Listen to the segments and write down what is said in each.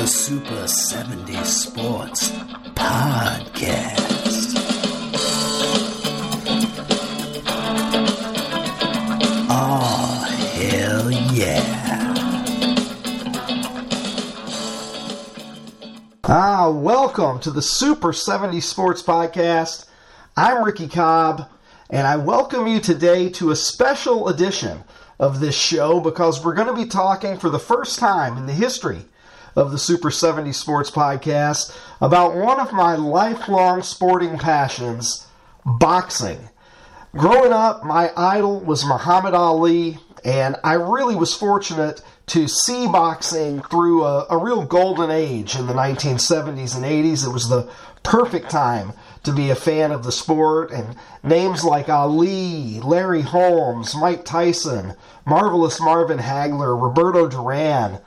The Super 70 Sports Podcast. Oh, hell yeah. Ah, welcome to the Super 70 Sports Podcast. I'm Ricky Cobb, and I welcome you today to a special edition of this show because we're going to be talking for the first time in the history of the Super 70 Sports Podcast about one of my lifelong sporting passions, boxing. Growing up, my idol was Muhammad Ali, and I really was fortunate to see boxing through a, a, real golden age in the 1970s and 80s. It was the perfect time to be a fan of the sport, and names like Ali, Larry Holmes, Mike Tyson, Marvelous Marvin Hagler, Roberto Duran,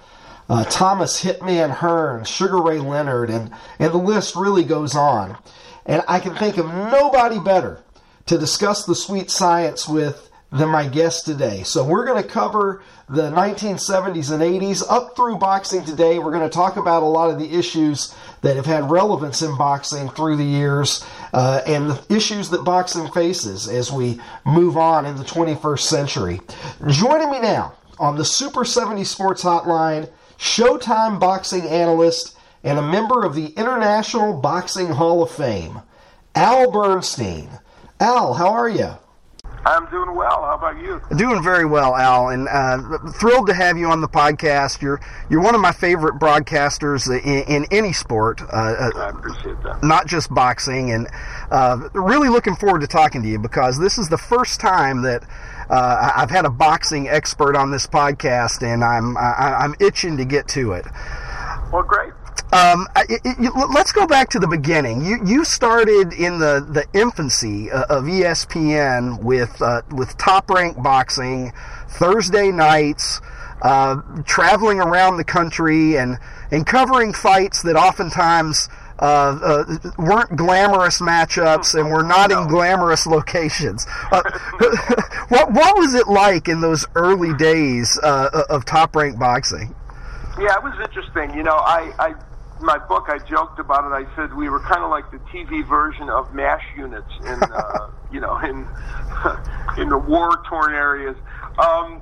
uh, Thomas Hitman Hearns, Sugar Ray Leonard, and, and the list really goes on. And I can think of nobody better to discuss the sweet science with than my guest today. So we're going to cover the 1970s and 80s up through boxing today. We're going to talk about a lot of the issues that have had relevance in boxing through the years uh, and the issues that boxing faces as we move on in the 21st century. Joining me now on the Super 70 Sports Hotline, Showtime boxing analyst and a member of the International Boxing Hall of Fame, Al Bernstein. Al, how are you? I'm doing well. How about you? Doing very well, Al, and uh, thrilled to have you on the podcast. You're you're one of my favorite broadcasters in, in any sport. Uh, I appreciate that. Not just boxing, and uh, really looking forward to talking to you because this is the first time that. Uh, I've had a boxing expert on this podcast, and I'm I, I'm itching to get to it. Well, great. Um, it, it, let's go back to the beginning. You you started in the, the infancy of ESPN with uh, with Top Rank Boxing, Thursday nights, uh, traveling around the country and and covering fights that oftentimes. Uh, uh weren't glamorous matchups and were not in glamorous locations. Uh, what what was it like in those early days uh, of top rank boxing? Yeah, it was interesting. You know, I, I my book, I joked about it. I said we were kind of like the TV version of MASH units in, uh, you know, in in the war-torn areas. Um,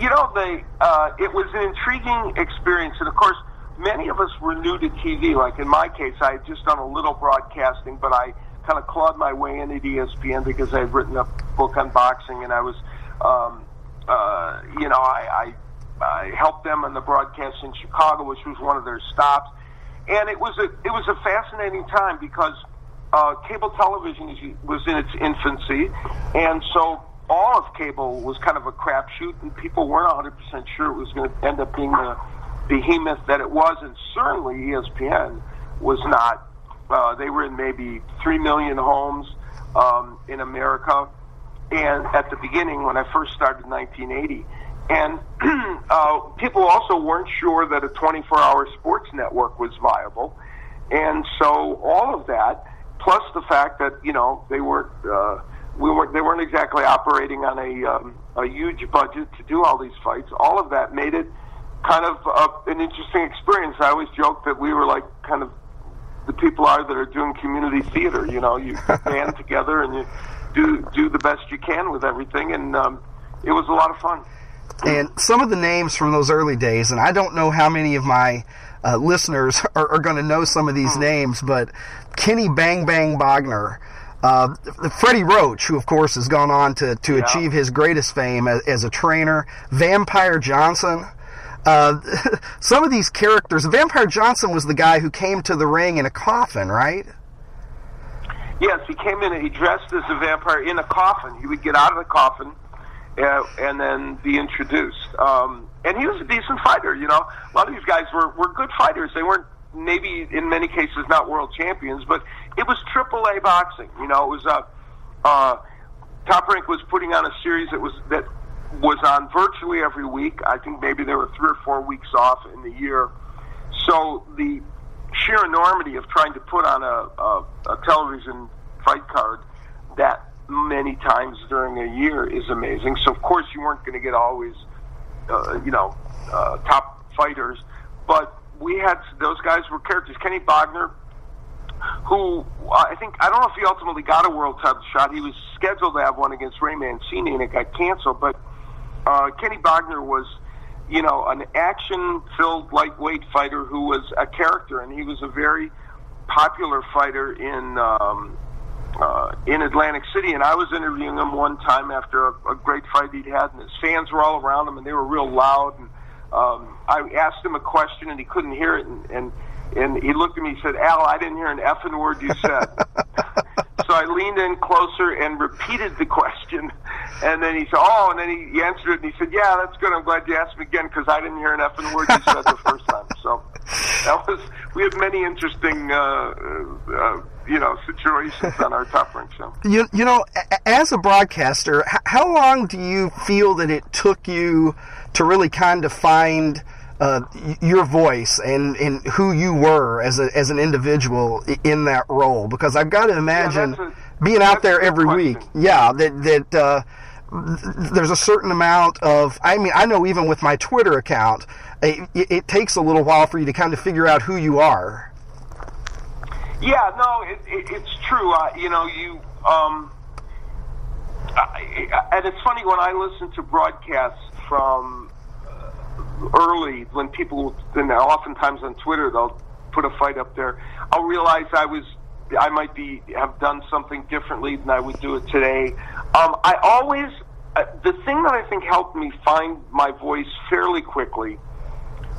you know, they uh, it was an intriguing experience, and of course, many of us were new to TV. Like in my case, I had just done a little broadcasting, but I kind of clawed my way into ESPN because I had written a book on boxing, and I was, um, uh, you know, I, I I helped them on the broadcast in Chicago, which was one of their stops and it was a it was a fascinating time because uh, cable television was in its infancy, and so all of cable was kind of a crapshoot, and people weren't 100 percent sure it was going to end up being the behemoth that it was, and certainly ESPN was not. Uh, they were in maybe three million homes um, in America, and at the beginning when I first started in 1980 and uh, people also weren't sure that a 24 hour sports network was viable. And so all of that, plus the fact that, you know, they weren't. Uh, we weren't, they weren't exactly operating on a, um, a huge budget to do all these fights. All of that made it kind of uh, an interesting experience. I always joke that we were like kind of the people are that are doing community theater. You know, you band together and you do do the best you can with everything, and um, it was a lot of fun. And some of the names from those early days, and I don't know how many of my uh, listeners are, are going to know some of these hmm. names, but Kenny Bang Bang Bogner, uh, Freddie Roach, who of course has gone on to, to yeah. achieve his greatest fame as, as a trainer, Vampire Johnson. Uh, some of these characters, Vampire Johnson was the guy who came to the ring in a coffin, right? Yes, he came in. He dressed as a vampire in a coffin. He would get out of the coffin uh, and then be introduced. Um, and he was a decent fighter. You know, a lot of these guys were were good fighters. They weren't maybe in many cases not world champions, but it was Triple A boxing. You know, it was uh, uh, Top Rank was putting on a series that was that was on virtually every week. I think maybe there were three or four weeks off in the year. So the sheer enormity of trying to put on a, a, a television fight card that many times during a year is amazing. So of course you weren't going to get always, uh, you know, uh, top fighters, but we had those guys were characters. Kenny Bogner, who uh, I think I don't know if he ultimately got a world title shot. He was scheduled to have one against Ray Mancini, and it got canceled. But uh, Kenny Bogner was, you know, an action-filled lightweight fighter who was a character, and he was a very popular fighter in um, uh, in Atlantic City. And I was interviewing him one time after a, a great fight he'd had, and his fans were all around him, and they were real loud. And um, I asked him a question, and he couldn't hear it, and, and and he looked at me and said, Al, I didn't hear an effing word you said. so I leaned in closer and repeated the question. And then he said, oh, and then he, he answered it and he said, yeah, that's good. I'm glad you asked me again because I didn't hear an effing word you said the first time. So that was, we had many interesting, uh, uh, you know, situations on our top rank show. You, you know, as a broadcaster, how long do you feel that it took you to really kind of find – uh, your voice and, and who you were as a, as an individual in that role because I've got to imagine yeah, a, being out there every question. week yeah that that uh, there's a certain amount of I mean I know even with my Twitter account it, it, takes a little while for you to kind of figure out who you are yeah no it, it's true uh, you know you um, I, and it's funny when I listen to broadcasts from early when people, and oftentimes on Twitter, they'll put a fight up there. I'll realize I was, I might be have done something differently than I would do it today. Um, I always, uh, the thing that I think helped me find my voice fairly quickly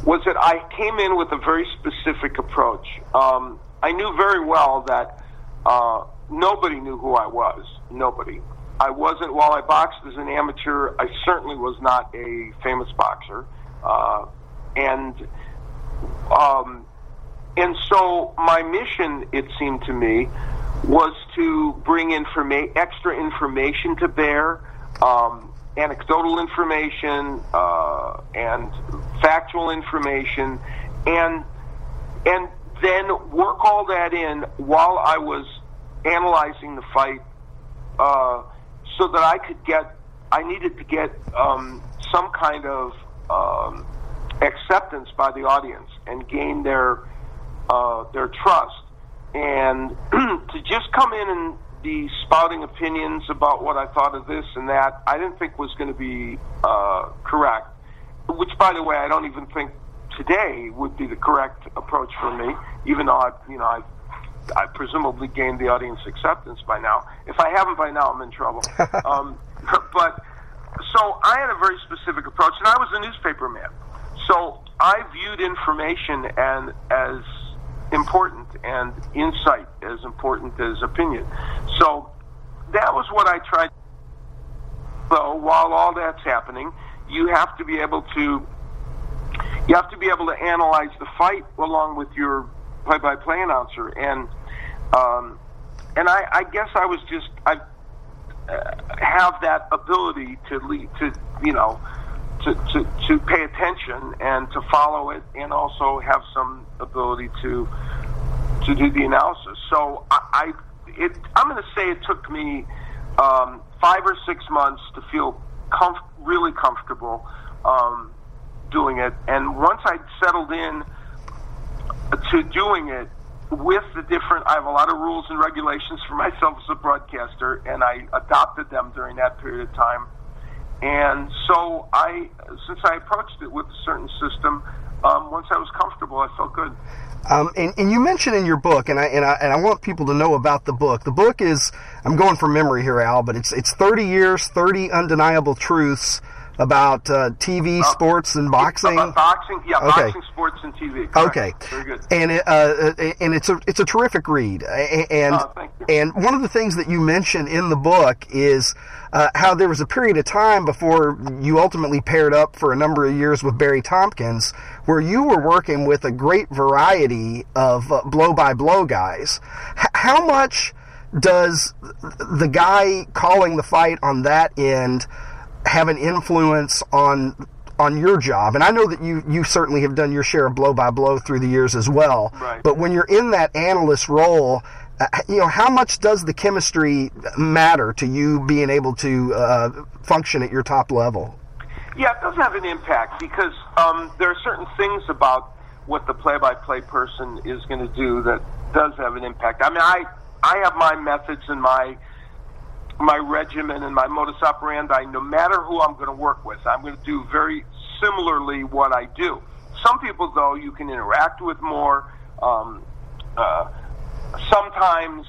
was that I came in with a very specific approach. Um, I knew very well that uh, nobody knew who I was. Nobody. I wasn't, while I boxed as an amateur, I certainly was not a famous boxer. Uh, and um, and so my mission, it seemed to me, was to bring informa- extra information to bear, um, anecdotal information uh, and factual information, and and then work all that in while I was analyzing the fight, uh, so that I could get. I needed to get um, some kind of um, acceptance by the audience and gain their uh, their trust. And to just come in and be spouting opinions about what I thought of this and that, I didn't think was going to be uh, correct. Which, by the way, I don't even think today would be the correct approach for me. Even though I've, you know, I've I presumably gained the audience acceptance by now. If I haven't by now, I'm in trouble. um, but so I had a very specific approach, and I was a newspaper man. So I viewed information and as important and insight as important as opinion. So that was what I tried. So while all that's happening, you have to be able to you have to be able to analyze the fight along with your play-by-play announcer, and um, and I, I guess I was just I uh, have that ability to lead to you know to, to, to pay attention and to follow it and also have some ability to to do the analysis. So i, I it i'm going to say it took me um, five or six months to feel comf- really comfortable um, doing it and once i settled in to doing it with the different, I have a lot of rules and regulations for myself as a broadcaster, and I adopted them during that period of time. And so I, since I approached it with a certain system, um, once I was comfortable, I felt good. Um, and, and, you mentioned in your book, and I, and I and I want people to know about the book. The book is I'm going from memory here, Al, but it's it's 30 years, 30 undeniable truths about uh, TV, uh, sports, and boxing. About boxing, yeah, okay. boxing, sports, and TV. Correct. Okay, very good. And it, uh, and it's a it's a terrific read. And oh, and one of the things that you mention in the book is uh, how there was a period of time before you ultimately paired up for a number of years with Barry Tompkins, where you were working with a great variety of blow by blow guys. H- how much does the guy calling the fight on that end? Have an influence on on your job and i know that you you certainly have done your share of blow by blow through the years as well right. but when you're in that analyst role uh, you know how much does the chemistry matter to you being able to uh, function at your top level yeah it does have an impact because um, there are certain things about what the play-by-play person is going to do that does have an impact. I mean, I I have my methods and my my regimen and my modus operandi. No matter who I'm going to work with, I'm going to do very similarly what I do. Some people, though, you can interact with more. Um, uh, sometimes,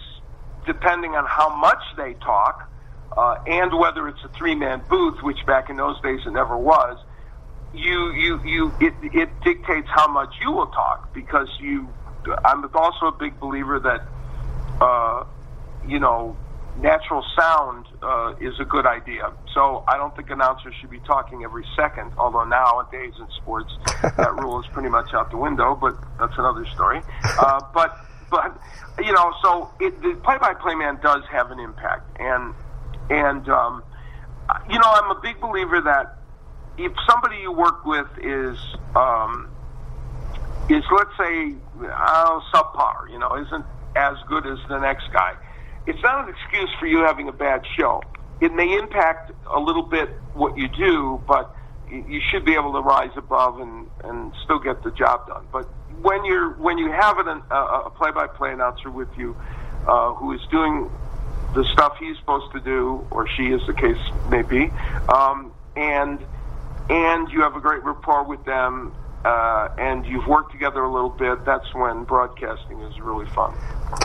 depending on how much they talk, uh, and whether it's a three-man booth, which back in those days it never was, you you you it, it dictates how much you will talk because you. I'm also a big believer that uh, you know natural sound uh, is a good idea. So I don't think announcers should be talking every second. Although nowadays in sports that rule is pretty much out the window, but that's another story. Uh, but but you know, so it, the play-by-play man does have an impact, and and um, you know, I'm a big believer that if somebody you work with is um, is let's say uh, subpar, you know, isn't as good as the next guy, it's not an excuse for you having a bad show. It may impact a little bit what you do, but you should be able to rise above and, and still get the job done. But when you're when you have an, a, play-by-play announcer with you uh, who is doing the stuff he's supposed to do, or she, as the case may be, um, and and you have a great rapport with them, uh, and you've worked together a little bit, that's when broadcasting is really fun.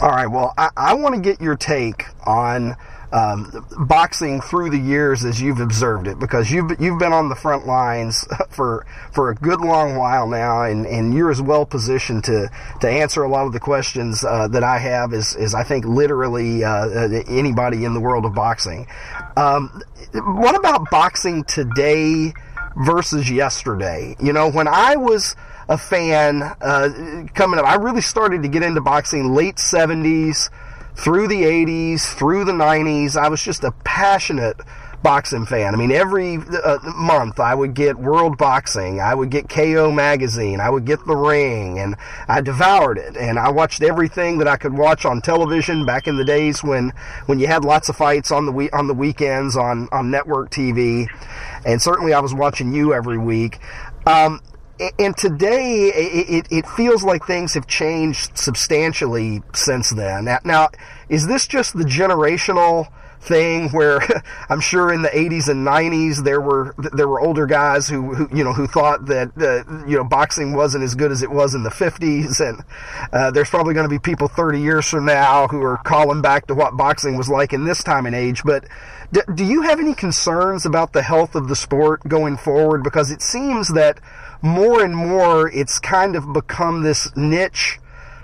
All right. Well, I, I want to get your take on um, boxing through the years as you've observed it, because you've you've been on the front lines for for a good long while now, and, and you're as well positioned to to answer a lot of the questions uh, that I have as, as I think literally uh, anybody in the world of boxing. Um, what about boxing today? Versus yesterday. You know, when I was a fan uh, coming up, I really started to get into boxing late 70s, through the 80s, through the 90s. I was just a passionate boxing fan. I mean, every uh, month I would get World Boxing, I would get KO Magazine, I would get The Ring, and I devoured it. And I watched everything that I could watch on television back in the days when when you had lots of fights on the we- on the weekends on on network TV. And certainly I was watching you every week. Um, and today it, it, feels like things have changed substantially since then. Now, is this just the generational thing where I'm sure in the 80s and 90s there were there were older guys who, who you know who thought that uh, you know boxing wasn't as good as it was in the 50s and uh, there's probably going to be people 30 years from now who are calling back to what boxing was like in this time and age but do, do you have any concerns about the health of the sport going forward because it seems that more and more it's kind of become this niche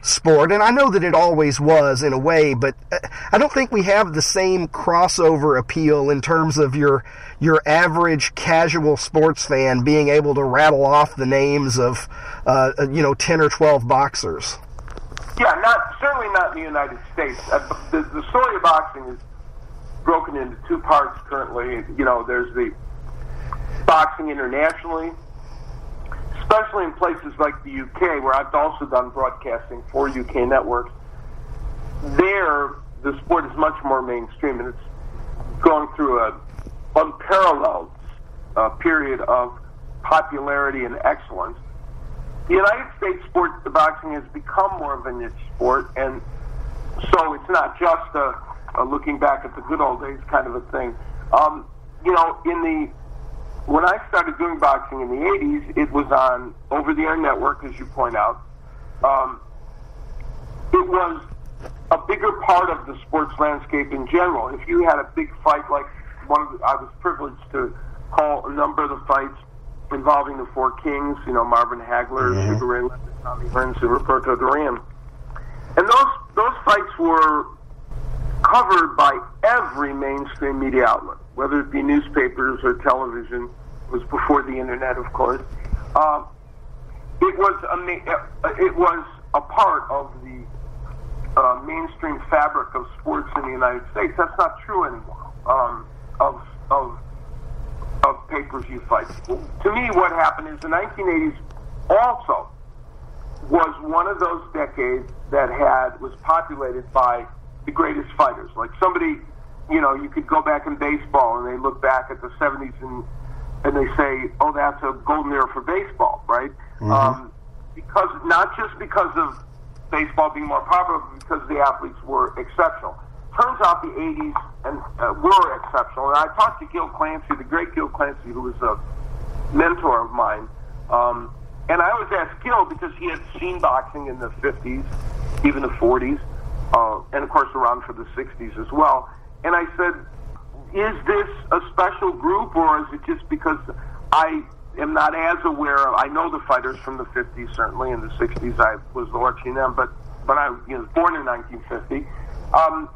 sport, and I know that it always was in a way, but uh, I don't think we have the same crossover appeal in terms of your your average casual sports fan being able to rattle off the names of uh, you know ten or twelve boxers. Yeah, not certainly not in the United States. Uh, the, the story of boxing is broken into two parts currently. You know, there's the boxing internationally, especially in places like the UK, where I've also done broadcasting for UK networks. There, the sport is much more mainstream, and it's going through a unparalleled uh, period of popularity and excellence. The United States sport, the boxing, has become more of a niche sport, and so it's not just a, a looking back at the good old days kind of a thing. Um, you know, in the when I started doing boxing in the 80s, it was on over the air network, as you point out. Um, it was a bigger part of the sports landscape in general. If you had a big fight like one of the, I was privileged to call a number of the fights involving the four kings, you know, Marvin Hagler, mm-hmm. Sugar Ray Leonard, Tommy Hearns, and Roberto Duran. And those those fights were covered by every mainstream media outlet whether it be newspapers or television, It was before the internet, of course. Uh, it was a it was a part of the uh, mainstream fabric of sports in the United States. That's not true anymore. Um, of of of pay per view fights. To me, what happened is the 1980s also was one of those decades that had was populated by the greatest fighters. Like somebody you know, you could go back in baseball and they look back at the 70s and and they say, oh, that's a golden era for baseball, right? Mm-hmm. Um, because not just because of baseball being more popular, but because the athletes were exceptional. Turns out the 80s and uh, were exceptional. And I talked to Gil Clancy, the great Gil Clancy, who was a mentor of mine. Um, and I always asked Gil because he had seen boxing in the 50s, even the 40s, uh, and of course around for the 60s as well. And I said, is this a special group or is it just because I am not as aware of, I know the fighters from the 50s, certainly in the 60s I was watching them, but, but I you know, was born in 1950. Um,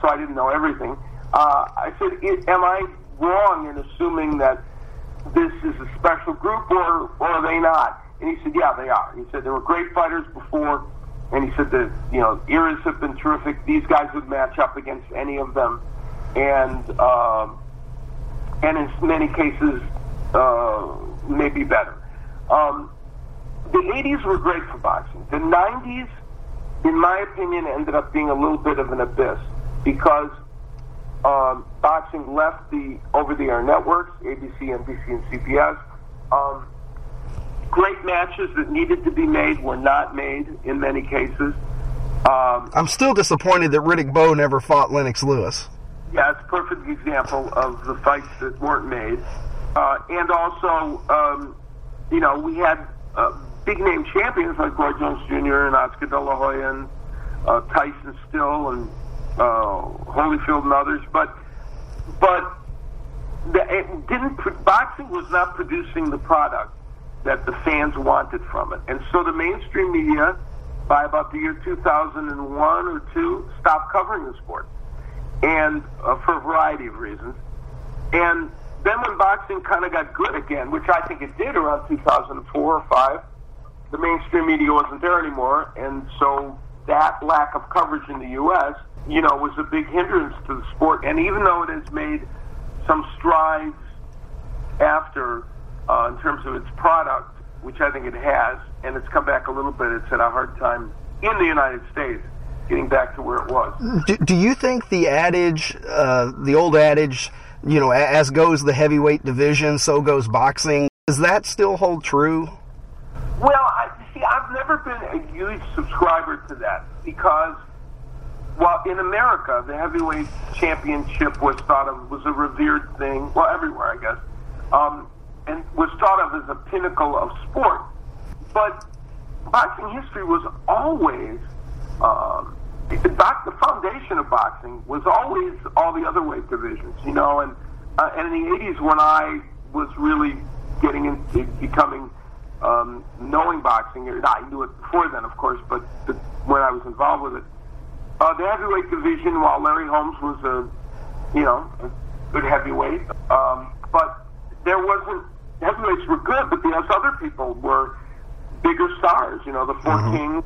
so I didn't know everything. Uh, I said, am I wrong in assuming that this is a special group, or, or are they not? And he said, yeah, they are. He said there were great fighters before, and he said that you know eras have been terrific. These guys would match up against any of them, and uh, and in many cases, uh, maybe better. Um, the 80s were great for boxing. The 90s, in my opinion, ended up being a little bit of an abyss because um, boxing left the over-the-air networks, ABC, NBC, and CBS. Um, great matches that needed to be made were not made in many cases. Um, I'm still disappointed that Riddick Bowe never fought Lennox Lewis. Yeah, it's a perfect example of the fights that weren't made. Uh, and also, um, you know, we had uh, big name champions like Roy Jones Jr. and Oscar De La Hoya and uh, Tyson Still and uh, Holyfield and others, but but the, it didn't. Boxing was not producing the product that the fans wanted from it, and so the mainstream media, by about the year 2001 or two, stopped covering the sport, and uh, for a variety of reasons, and then when boxing kind of got good again, which I think it did around 2004 or five, the mainstream media wasn't there anymore, and so that lack of coverage in the U.S you know, was a big hindrance to the sport. And even though it has made some strides after uh, in terms of its product, which I think it has, and it's come back a little bit, it's had a hard time in the United States getting back to where it was. Do, do you think the adage, uh, the old adage, you know, as goes the heavyweight division, so goes boxing, does that still hold true? Well, I, see, I've never been a huge subscriber to that because – well, in America, the heavyweight championship was thought of was a revered thing. Well, everywhere, I guess, um, and was thought of as a pinnacle of sport. But boxing history was always um, the, foundation of boxing was always all the other weight divisions, you know. And uh, and in the '80s, when I was really getting into becoming um, knowing boxing, I knew it before then, of course, but the, when I was involved with it uh, the heavyweight division, while Larry Holmes was a, you know, a good heavyweight, um, but there wasn't heavyweights were good, but the other people were bigger stars. You know, the 4 mm-hmm. Kings,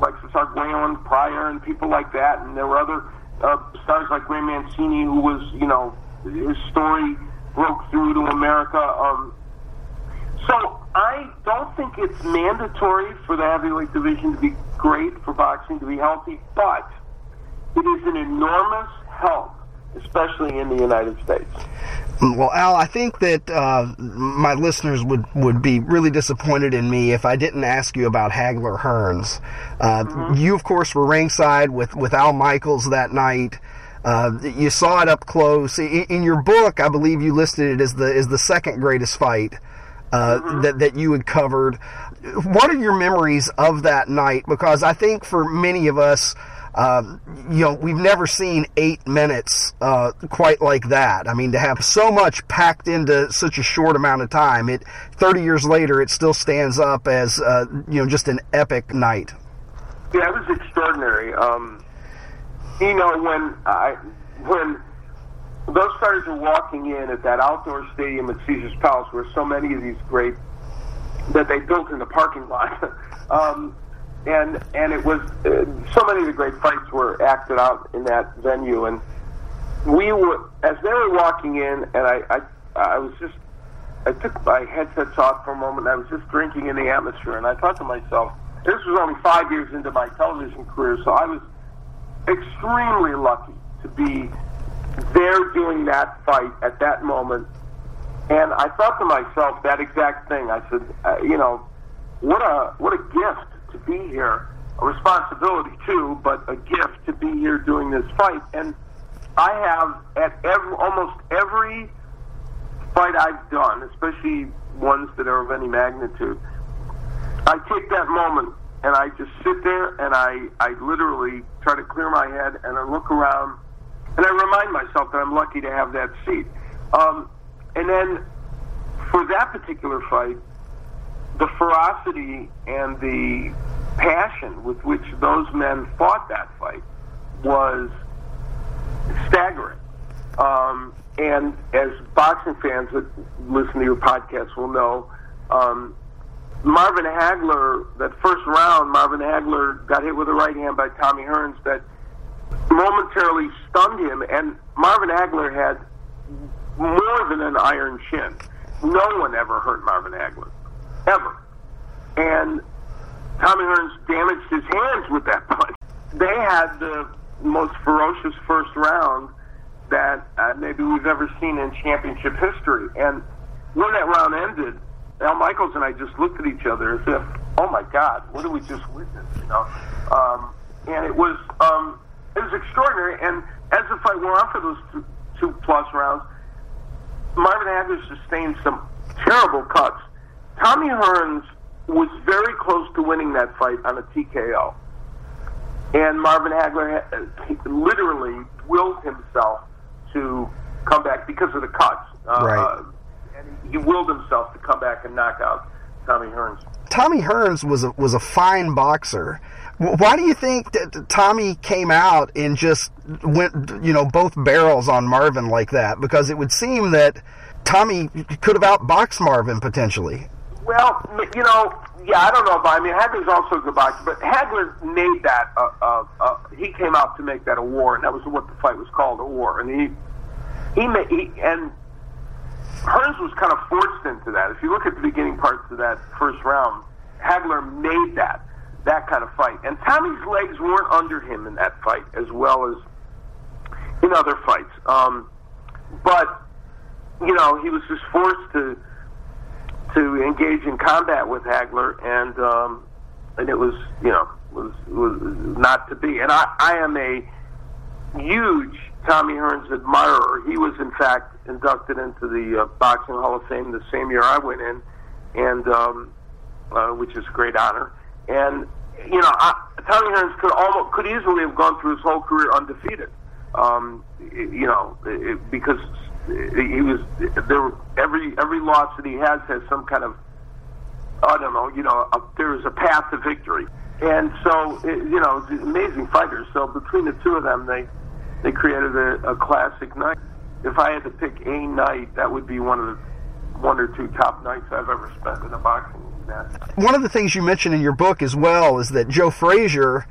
like Cesar Arguello Pryor, and people like that, and there were other uh, stars like Ray Mancini, who was, you know, his story broke through to America. Um, so I don't think it's mandatory for the heavyweight division to be great for boxing to be healthy, but it is an enormous help, especially in the United States. Well, Al, I think that uh, my listeners would, would be really disappointed in me if I didn't ask you about Hagler Hearns. Uh, mm-hmm. You, of course, were ringside with, with Al Michaels that night. Uh, you saw it up close. In, in, your book, I believe you listed it as the as the second greatest fight uh, mm-hmm. that that you had covered. What are your memories of that night? Because I think for many of us, um, you know, we've never seen eight minutes uh, quite like that. I mean, to have so much packed into such a short amount of time, it 30 years later, it still stands up as uh, you know just an epic night. Yeah, it was extraordinary. Um, you know, when I when those fighters are walking in at that outdoor stadium at Caesar's Palace, where so many of these great that they built in the parking lot. um, and and it was uh, so many of the great fights were acted out in that venue, and we were as they were walking in, and I I, I was just I took my headsets off for a moment. I was just drinking in the atmosphere, and I thought to myself, this was only five years into my television career, so I was extremely lucky to be there doing that fight at that moment. And I thought to myself that exact thing. I said, uh, you know, what a what a gift to be here. A responsibility too, but a gift to be here doing this fight. And I have at every, almost every fight I've done, especially ones that are of any magnitude, I take that moment and I just sit there and I, I literally try to clear my head and I look around and I remind myself that I'm lucky to have that seat. Um, and then for that particular fight, the ferocity and the passion with which those men fought that fight was staggering. Um, and as boxing fans that listen to your podcast will know, um, Marvin Hagler, that first round, Marvin Hagler got hit with a right hand by Tommy Hearns that momentarily stunned him, and Marvin Hagler had more than an iron chin. No one ever hurt Marvin Hagler, ever. And Tommy Hearns damaged his hands with that punch. They had the most ferocious first round that uh, maybe we've ever seen in championship history. And when that round ended, Al Michaels and I just looked at each other as if, oh my God, what did we just witness? You know, um, and it was um, it was extraordinary. And as the fight went on for those two, two plus rounds, Marvin Hagler sustained some terrible cuts. Tommy Hearns was very close to winning that fight on a TKO. And Marvin Hagler uh, literally willed himself to come back because of the cuts. Uh, right. and he willed himself to come back and knock out Tommy Hearns. Tommy Hearns was a, was a fine boxer. Why do you think that Tommy came out and just went, you know, both barrels on Marvin like that? Because it would seem that Tommy could have outboxed Marvin potentially. Well, you know, yeah, I don't know about. I mean, Hagler's also a good boxer, but Hagler made that. Uh, uh, uh, he came out to make that a war, and that was what the fight was called, a war. And he, he made, he, and Hearns was kind of forced into that. If you look at the beginning parts of that first round, Hagler made that that kind of fight, and Tommy's legs weren't under him in that fight as well as in other fights. Um, but you know, he was just forced to to engage in combat with Hagler, and um, and it was you know was was not to be. And I I am a huge Tommy Hearns admirer. He was in fact inducted into the uh, Boxing Hall of Fame the same year I went in, and um, uh, which is a great honor. And you know, I, Tommy Hearns could almost could easily have gone through his whole career undefeated. Um, you know, it, because he was there. Every every loss that he has has some kind of I don't know. You know, a, there is a path to victory, and so it, you know, amazing fighters. So between the two of them, they they created a, a classic night. If I had to pick a night, that would be one of the one or two top nights I've ever spent in a boxing match. One of the things you mentioned in your book as well is that Joe Frazier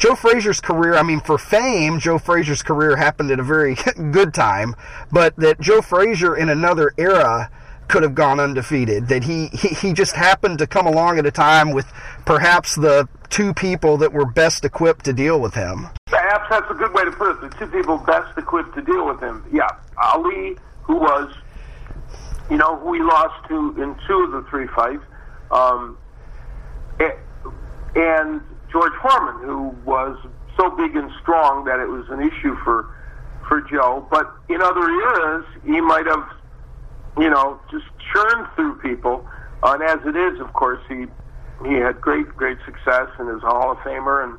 Joe Frazier's career, I mean, for fame, Joe Frazier's career happened at a very good time, but that Joe Frazier in another era could have gone undefeated. That he, he, he just happened to come along at a time with perhaps the two people that were best equipped to deal with him. Perhaps that's a good way to put it. The two people best equipped to deal with him. Yeah, Ali, who was, you know, who he lost to in two of the three fights, um, and George Foreman, who was so big and strong that it was an issue for for Joe. But in other eras, he might have, you know, just churned through people. Uh, and as it is, of course, he he had great great success and is a Hall of Famer. And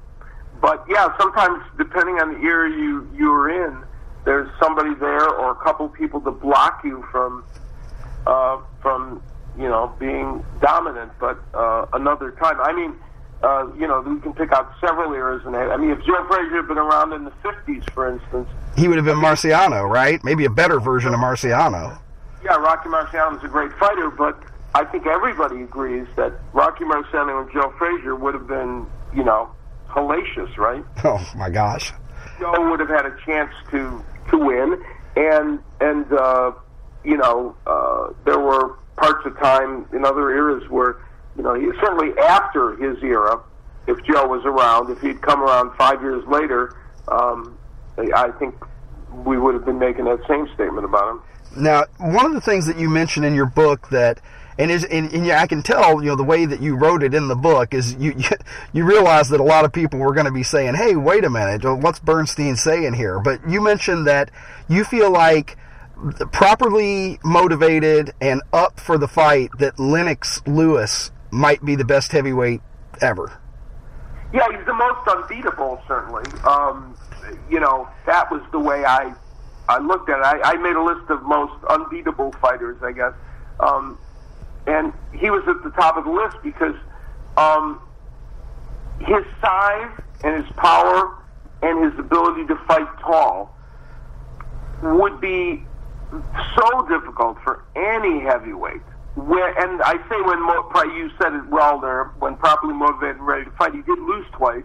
but yeah, sometimes depending on the era you you're in, there's somebody there or a couple people to block you from uh, from you know being dominant. But uh, another time, I mean uh, you know, we can pick out several eras in it. I mean, if Joe Frazier had been around in the 50s, for instance, he would have been Marciano, right? Maybe a better version of Marciano. Yeah, Rocky Marciano is a great fighter, but I think everybody agrees that Rocky Marciano and Joe Frazier would have been, you know, hellacious, right? Oh my gosh. Joe would have had a chance to to win, and and uh, you know, uh, there were parts of time in other eras where you know, he, certainly after his era, if Joe was around, if he'd come around five years later, um, I think we would have been making that same statement about him. Now, one of the things that you mentioned in your book that and is and, and yeah, I can tell you know the way that you wrote it in the book is you you, you realize that a lot of people were going to be saying, "Hey, wait a minute, what's Bernstein saying here?" But you mentioned that you feel like properly motivated and up for the fight that Lennox Lewis might be the best heavyweight ever. Yeah, he's the most unbeatable, certainly. Um, you know, that was the way I I looked at it. I, I made a list of most unbeatable fighters, I guess. Um, and he was at the top of the list because um, his size and his power and his ability to fight tall would be so difficult for any heavyweight. Where, and I say when probably you said it well there, when properly motivated and ready to fight, he did lose twice,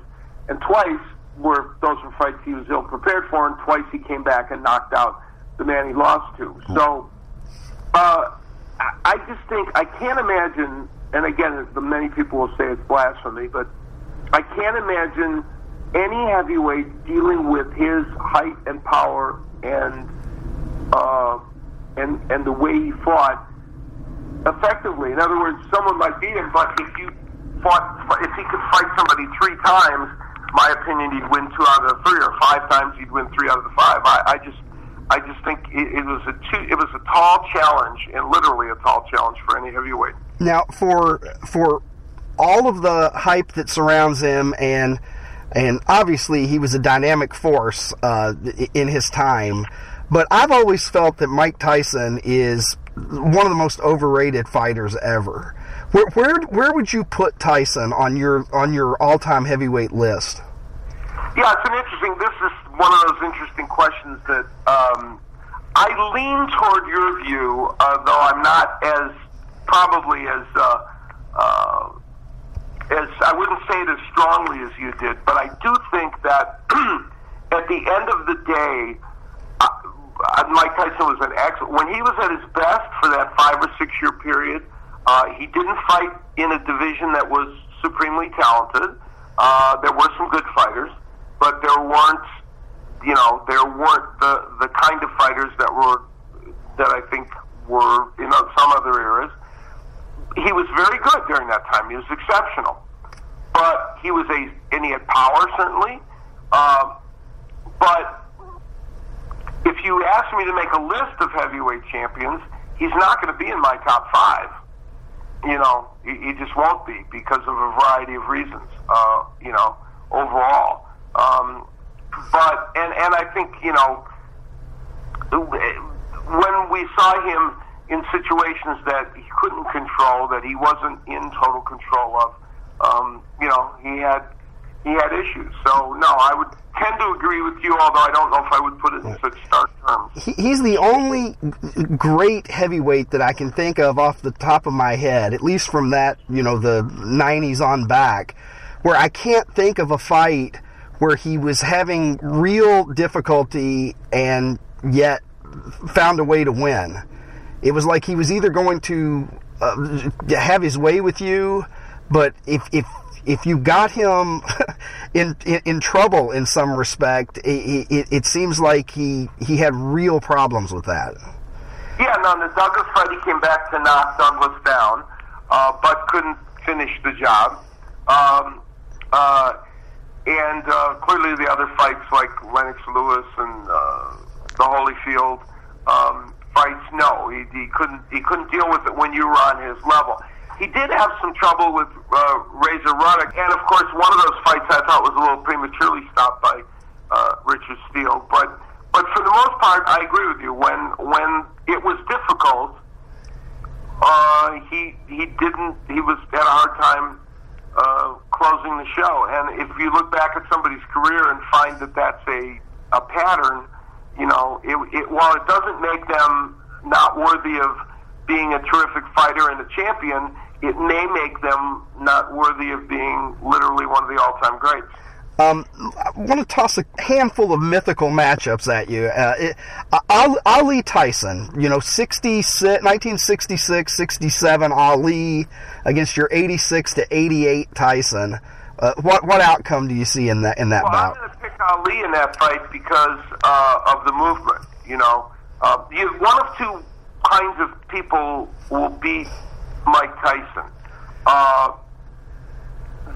and twice were those were fights he was ill prepared for, and twice he came back and knocked out the man he lost to. So, uh, I just think I can't imagine, and again, many people will say it's blasphemy, but I can't imagine any heavyweight dealing with his height and power and uh, and and the way he fought effectively. In other words, someone might beat him, but if you fought, if he could fight somebody three times, my opinion, he'd win two out of the three, or five times, he'd win three out of the five. I, I just, I just think it, it was a two, it was a tall challenge, and literally a tall challenge for any heavyweight. Now, for for all of the hype that surrounds him, and and obviously he was a dynamic force uh, in his time. But I've always felt that Mike Tyson is one of the most overrated fighters ever. Where where where would you put Tyson on your on your all time heavyweight list? Yeah, it's an interesting. This is one of those interesting questions that um, I lean toward your view, uh, though I'm not as probably as uh, uh, as I wouldn't say it as strongly as you did, but I do think that at the end of the day uh, Mike Tyson was an excellent. When he was at his best for that five or six year period, uh, he didn't fight in a division that was supremely talented. Uh, there were some good fighters, but there weren't, you know, there weren't the the kind of fighters that were that I think were in some other eras. He was very good during that time. He was exceptional, but he was a and he had power certainly. Uh, but you ask me to make a list of heavyweight champions, he's not going to be in my top five. You know, he, he just won't be because of a variety of reasons. Uh, you know, overall. Um, but and and I think you know when we saw him in situations that he couldn't control, that he wasn't in total control of, um, you know, he had he had issues. So no, I would tend to agree with you, although I don't know if I would put it in such stark terms. he's the only great heavyweight that I can think of off the top of my head, at least from that, you know, the 90s on back, where I can't think of a fight where he was having real difficulty and yet found a way to win. It was like he was either going to uh, have his way with you, but if if if you got him in, in, in trouble in some respect, it, it, it, seems like he he had real problems with that. Yeah, no, the Douglas fight he came back to knock Douglas down, uh, but couldn't finish the job. Um, uh, and uh, clearly the other fights like Lennox Lewis and uh, the Holyfield um, fights, no, he, he couldn't he couldn't deal with it when you were on his level. He did have some trouble with uh, Razor Ruddock, and of course, one of those fights I thought was a little prematurely stopped by uh, Richard Steele. But but for the most part, I agree with you. When when it was difficult, uh, he he didn't. He was had a hard time uh, closing the show. And if you look back at somebody's career and find that that's a a pattern, you know, it, it while it doesn't make them not worthy of being a terrific fighter and a champion, it may make them not worthy of being literally one of the all-time greats. Um, I want to toss a handful of mythical matchups at you. Uh, it, uh, Ali Tyson, you know, 66, 1966, 67 Ali against your 86 to 88 Tyson. Uh, what what outcome do you see in that in that well, bout? I'm going to pick Ali in that fight because uh, of the movement. You know, uh, you, one of two kinds of people will beat Mike Tyson. Uh,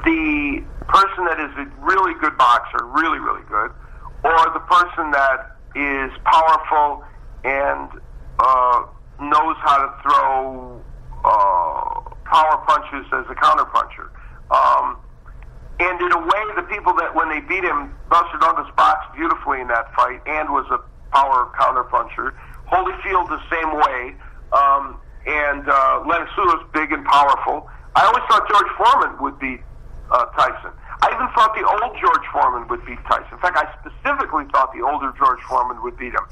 the person that is a really good boxer, really, really good, or the person that is powerful and uh, knows how to throw uh, power punches as a counterpuncher. Um, and in a way, the people that when they beat him, Buster Douglas boxed beautifully in that fight and was a power counterpuncher. Holyfield the same way, um, and uh, Lennox Lewis big and powerful. I always thought George Foreman would beat uh, Tyson. I even thought the old George Foreman would beat Tyson. In fact, I specifically thought the older George Foreman would beat him.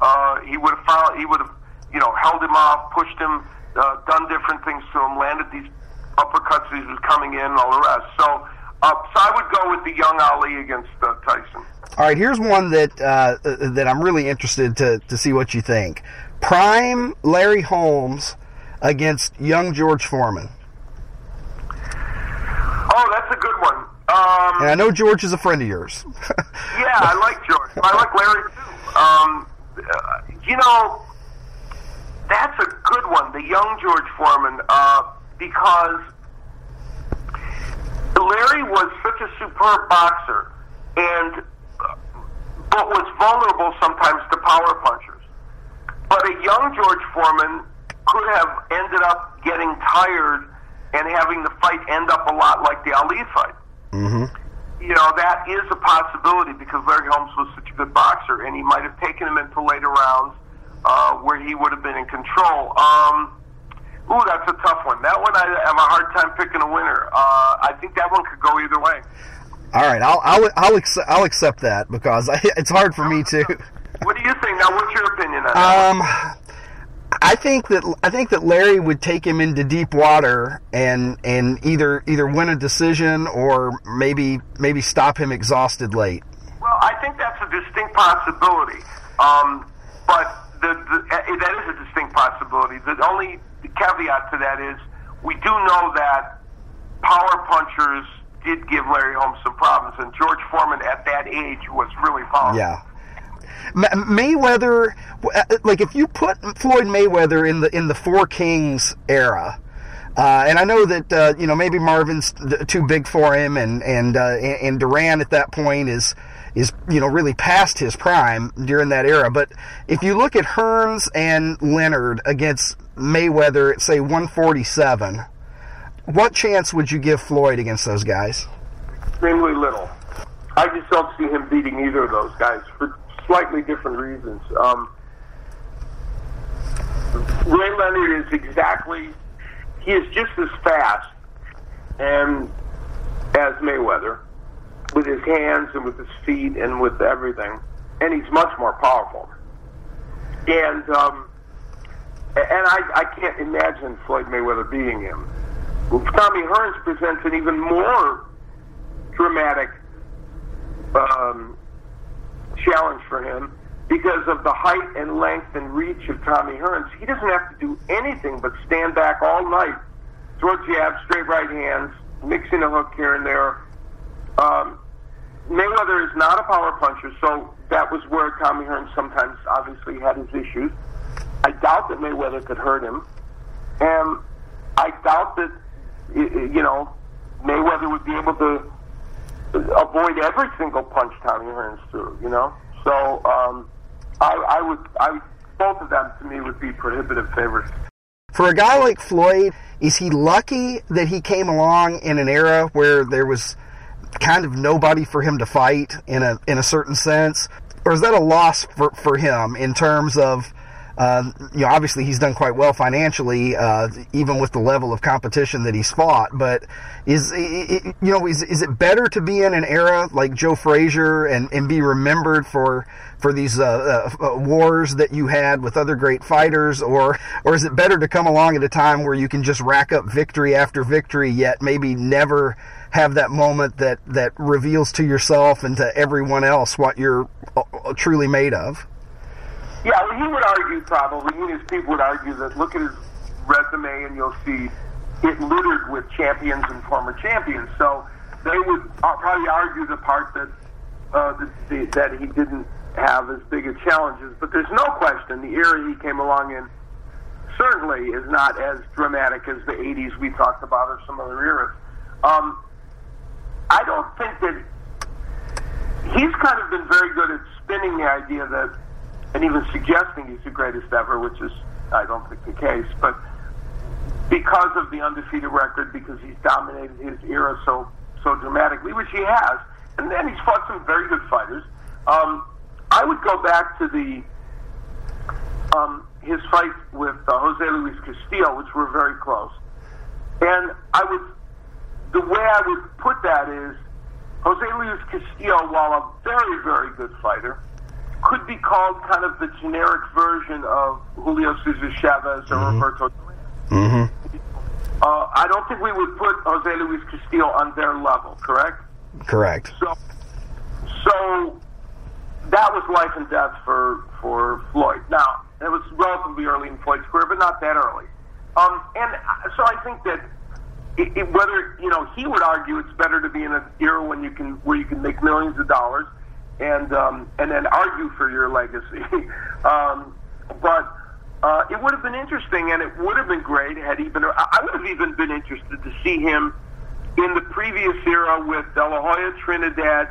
Uh, he would have found, he would have, you know, held him off, pushed him, uh, done different things to him, landed these uppercuts as he was coming in, and all the rest. So, uh, so I would go with the young Ali against uh, Tyson. All right, here's one that uh, that I'm really interested to to see what you think. Prime Larry Holmes against young George Foreman. Oh, that's a good one. Um, and I know George is a friend of yours. yeah, I like George. I like Larry too. Um, uh, you know, that's a good one, the young George Foreman, uh, because Larry was such a superb boxer, and but was vulnerable sometimes to power punchers. But a young George Foreman could have ended up getting tired and having the fight end up a lot like the Ali fight. Mm-hmm. You know, that is a possibility because Larry Holmes was such a good boxer, and he might have taken him into later rounds uh, where he would have been in control. Um, ooh, that's a tough one. That one I have a hard time picking a winner. Uh, I think that one could go either way. All right, I'll I'll I'll, accept, I'll accept that because I, it's hard for me to. What do you think? Now, what's your opinion on that? Um, I think that I think that Larry would take him into deep water and and either either win a decision or maybe maybe stop him exhausted late. Well, I think that's a distinct possibility. Um, but the, the, that is a distinct possibility. The only caveat to that is we do know that power punchers did give Larry Holmes some problems, and George Foreman at that age was really powerful. Yeah. Mayweather, uh, like if you put Floyd Mayweather in the in the Four Kings era, uh, and I know that uh, you know maybe Marvin's too big for him, and and uh, and Duran at that point is is you know really past his prime during that era. But if you look at Hearns and Leonard against Mayweather at say 147, what chance would you give Floyd against those guys? Extremely little. I just don't see him beating either of those guys for slightly different reasons. Um, Ray Leonard is exactly, he is just as fast and as Mayweather with his hands and with his feet and with everything, and he's much more powerful. And um, and I, I can't imagine Floyd Mayweather beating him. Tommy Hearns presents an even more dramatic um, challenge for him because of the height and length and reach of Tommy Hearns. He doesn't have to do anything but stand back all night, throw jabs, straight right hands, mixing a hook here and there. Um, Mayweather is not a power puncher, so that was where Tommy Hearns sometimes obviously had his issues. I doubt that Mayweather could hurt him, and I doubt that you know Mayweather would be able to avoid every single punch Tommy Hearns threw. You know, so um, I, I would, I both of them to me would be prohibitive favorites. For a guy like Floyd, is he lucky that he came along in an era where there was kind of nobody for him to fight in a in a certain sense, or is that a loss for for him in terms of uh, you know, obviously he's done quite well financially, uh, even with the level of competition that he's fought. But is you know is is it better to be in an era like Joe Frazier and, and be remembered for for these uh, uh, wars that you had with other great fighters, or or is it better to come along at a time where you can just rack up victory after victory, yet maybe never have that moment that that reveals to yourself and to everyone else what you're uh, truly made of? Yeah, he would argue probably, he and his people would argue that look at his resume and you'll see it littered with champions and former champions. So they would uh, probably argue the part that uh, the, that he didn't have as big of challenges. But there's no question the era he came along in certainly is not as dramatic as the 80s we talked about or some other eras. Um, I don't think that he's kind of been very good at spinning the idea that, and even suggesting he's the greatest ever, which is, I don't think, the case, but because of the undefeated record, because he's dominated his era so so dramatically, which he has, and then he's fought some very good fighters. Um, I would go back to the um, his fight with uh, Jose Luis Castillo, which were very close, and I would the way I would put that is Jose Luis Castillo, while a very very good fighter, could be called kind of the generic version of Julio Cesar Chavez or Mm-hmm. Roberto. Mm-hmm. Uh, I don't think we would put Jose Luis Castillo on their level, correct? Correct. So, so that was life and death for for Floyd. Now it was relatively early in Floyd's career, but not that early. Um, and so I think that it, it, whether you know he would argue it's better to be in an era when you can where you can make millions of dollars and um, and then argue for your legacy. um, but uh, it would have been interesting, and it would have been great had he been. I would have even been interested to see him in the previous era with De La Hoya, Trinidad,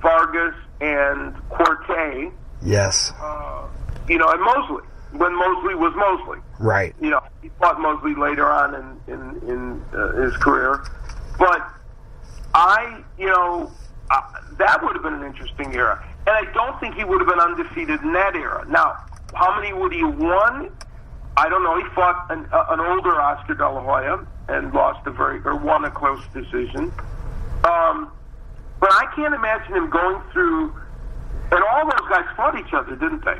Vargas, and Quartey. Yes. Uh, you know, and Mosley when Mosley was Mosley. Right. You know, he fought Mosley later on in in, in uh, his career, but I, you know, uh, that would have been an interesting era, and I don't think he would have been undefeated in that era. Now, how many would he have won? I don't know. He fought an, uh, an older Oscar De La Hoya and lost a very or won a close decision. Um, but I can't imagine him going through. And all those guys fought each other, didn't they?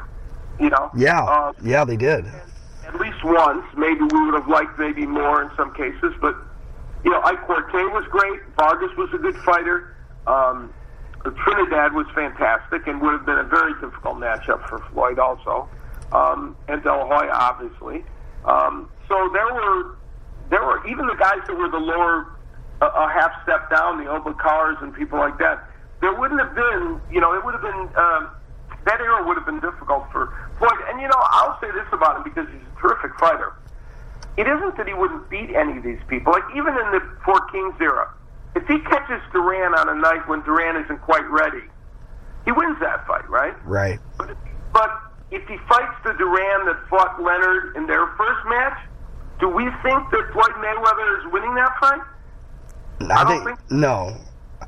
You know. Yeah. Uh, yeah, they did. at least once. Maybe we would have liked maybe more in some cases, but you know, Ike Quartey was great. Vargas was a good fighter. Um, Trinidad was fantastic and would have been a very difficult matchup for Floyd also, um, and De La obviously. Um, so there were there were even the guys that were the lower a, a half step down, the Obakars and people like that. There wouldn't have been, you know, it would have been. Um, that era would have been difficult for Floyd. And you know, I'll say this about him because he's a terrific fighter. It isn't that he wouldn't beat any of these people. Like even in the Four Kings era, if he catches Duran on a night when Duran isn't quite ready, he wins that fight, right? Right. But if, but if he fights the Duran that fought Leonard in their first match, do we think that Floyd Mayweather is winning that fight? I, I don't think, think- no.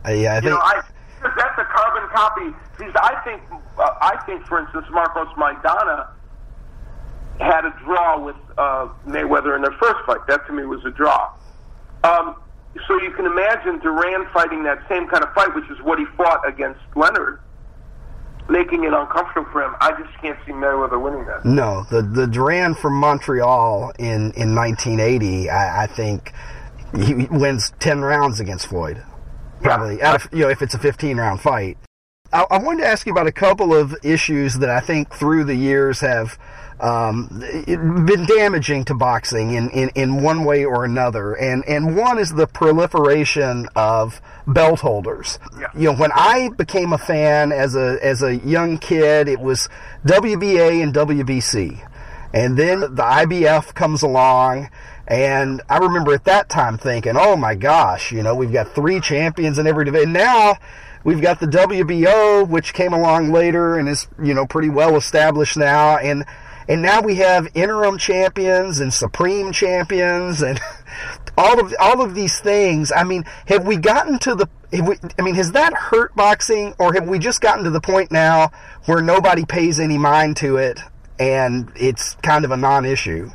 Uh, yeah, I You think know, I that's a carbon copy. See, I think, uh, I think, for instance, Marcos Maidana had a draw with uh, Mayweather in their first fight. That to me was a draw. Um, so you can imagine Duran fighting that same kind of fight, which is what he fought against Leonard, making it uncomfortable for him. I just can't see Mayweather winning that. no. The the Duran from Montreal in in 1980, I, I think he wins 10 rounds against Floyd. Probably out of, you know if it's a 15 round fight. I, I wanted to ask you about a couple of issues that I think through the years have um, been damaging to boxing in, in, in one way or another. And, and one is the proliferation of belt holders. Yeah. You know, when I became a fan as a, as a young kid, it was WBA and WBC. And then the IBF comes along, and I remember at that time thinking, oh my gosh, you know, we've got three champions in every division. Now we've got the WBO, which came along later and is, you know, pretty well established now. And, and now we have interim champions and supreme champions and all of, all of these things. I mean, have we gotten to the, we, I mean, has that hurt boxing or have we just gotten to the point now where nobody pays any mind to it and it's kind of a non-issue?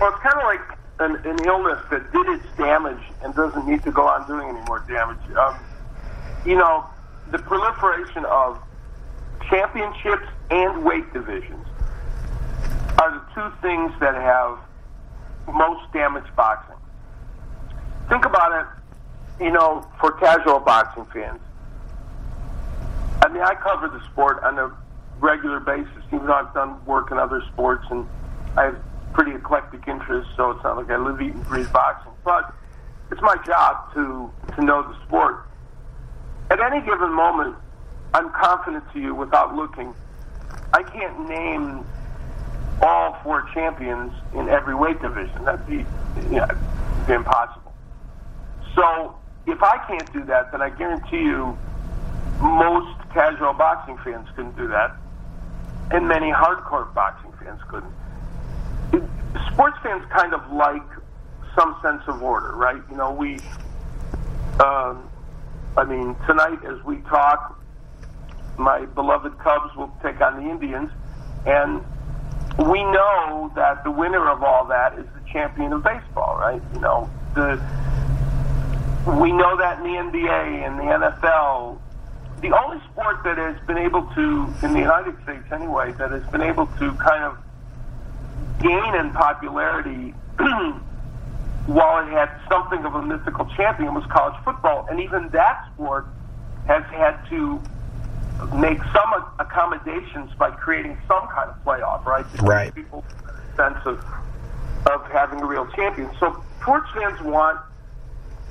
Well, it's kind of like an, an illness that did its damage and doesn't need to go on doing any more damage. Um, you know, the proliferation of championships and weight divisions are the two things that have most damaged boxing. Think about it, you know, for casual boxing fans. I mean, I cover the sport on a regular basis, even though I've done work in other sports and I have pretty eclectic interests, so it's not like I live, eat, and breathe boxing. But it's my job to, to know the sport. At any given moment, I'm confident to you without looking, I can't name all four champions in every weight division. That'd be yeah, be impossible. So if I can't do that, then I guarantee you most casual boxing fans couldn't do that, and many hardcore boxing fans couldn't. It, sports fans kind of like some sense of order, right? You know, we, um, I mean, tonight as we talk, my beloved Cubs will take on the Indians, and we know that the winner of all that is the champion of baseball, right? You know, the we know that in the NBA and the NFL, the only sport that has been able to, in the United States anyway, that has been able to kind of gain in popularity while it had something of a mythical champion was college football, and even that sport has had to make some accommodations by creating some kind of playoff, right? To right. People sense of of having a real champion. So sports fans want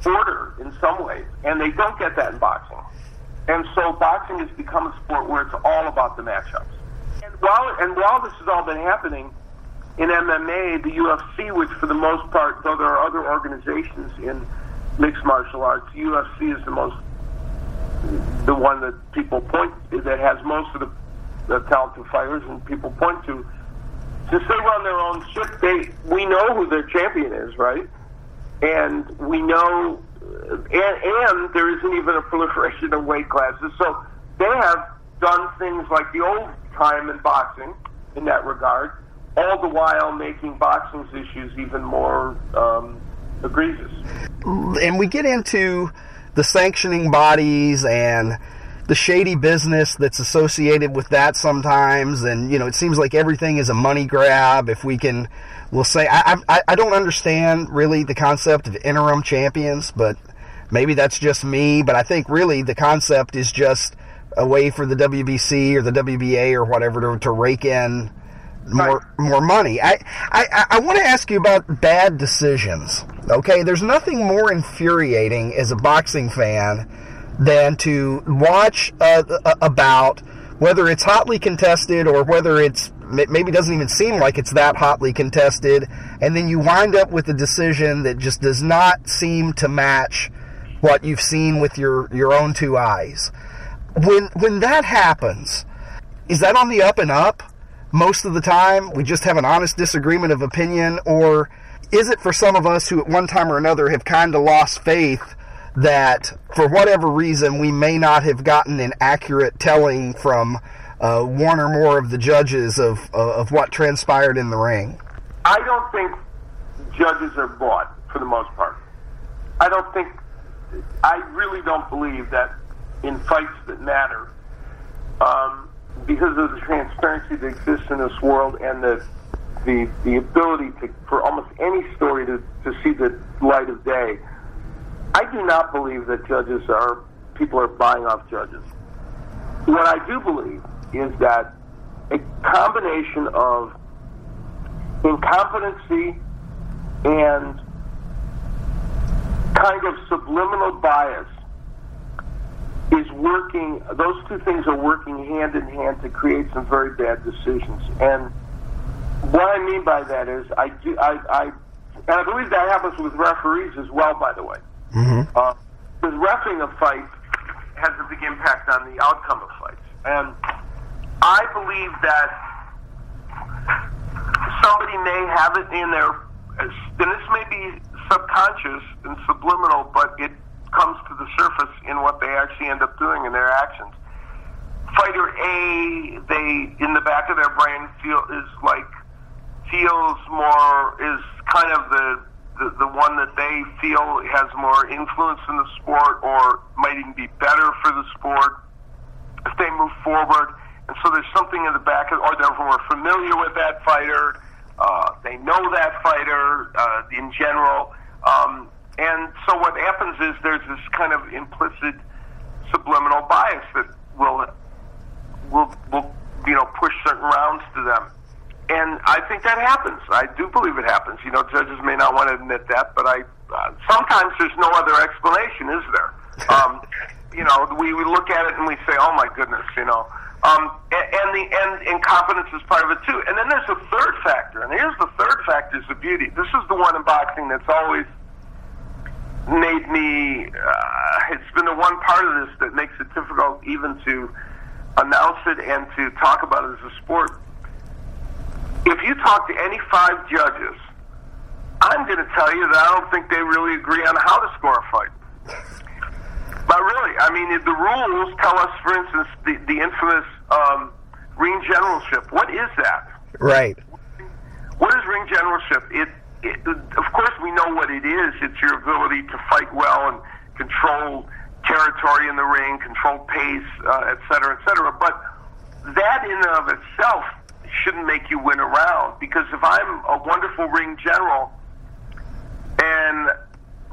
order in some ways, and they don't get that in boxing. And so boxing has become a sport where it's all about the matchups. And while and while this has all been happening in MMA, the UFC, which for the most part, though there are other organizations in mixed martial arts, UFC is the most the one that people point that has most of the, the talented fighters and people point to. Since they run their own ship, they we know who their champion is, right? And we know, and, and there isn't even a proliferation of weight classes. So they have done things like the old time in boxing in that regard, all the while making boxing's issues even more um, egregious. And we get into the sanctioning bodies and the shady business that's associated with that sometimes. And you know it seems like everything is a money grab if we can we'll say. I, I, I don't understand really the concept of interim champions but maybe that's just me. But i think really the concept is just a way for the wbc or the wba or whatever to, to rake in more right. more money. I I, I want to ask you about bad decisions. Okay, there's nothing more infuriating as a boxing fan than to watch uh, about whether it's hotly contested or whether it's maybe doesn't even seem like it's that hotly contested, and then you wind up with a decision that just does not seem to match what you've seen with your your own two eyes. When when that happens, is that on the up and up? Most of the time we just have an honest disagreement of opinion, or is it for some of us who at one time or another have kind of lost faith that for whatever reason we may not have gotten an accurate telling from uh, one or more of the judges of, uh, of what transpired in the ring? I don't think judges are bought for the most part. I don't think, I really don't believe that in fights that matter, um, because of the transparency that exists in this world and the the the ability to for almost any story to, to see the light of day. I do not believe that judges are people are buying off judges. What I do believe is that a combination of incompetency and kind of subliminal bias is working, those two things are working hand in hand to create some very bad decisions. And what I mean by that is, I do, I, I and I believe that happens with referees as well, by the way. Mm-hmm. Uh, because refereeing a fight has a big impact on the outcome of fights. And I believe that somebody may have it in their, and this may be subconscious and subliminal, but it comes to the surface in what they actually end up doing in their actions. Fighter A, they in the back of their brain feel is like feels more is kind of the, the the one that they feel has more influence in the sport or might even be better for the sport if they move forward. And so there's something in the back of, or they're more familiar with that fighter. Uh, they know that fighter uh, in general. Um, and so what happens is there's this kind of implicit subliminal bias that will will will you know push certain rounds to them. And I think that happens. I do believe it happens. You know, judges may not want to admit that, but I uh, sometimes there's no other explanation, is there? Um, you know, we, we look at it and we say, "Oh my goodness," you know, Um, and, and the and, confidence is part of it too. And then there's a third factor, and here's the third factor: is the beauty. This is the one in boxing that's always made me. Uh, it's been the one part of this that makes it difficult even to announce it and to talk about it as a sport. If you talk to any five judges, I'm going to tell you that I don't think they really agree on how to score a fight. But really, I mean, the rules tell us, for instance, the, the infamous um, ring generalship. What is that? Right. What is ring generalship? It, it, of course, we know what it is. It's your ability to fight well and control territory in the ring, control pace, uh, et cetera, et cetera. But that in and of itself shouldn't make you win a round because if I'm a wonderful ring general and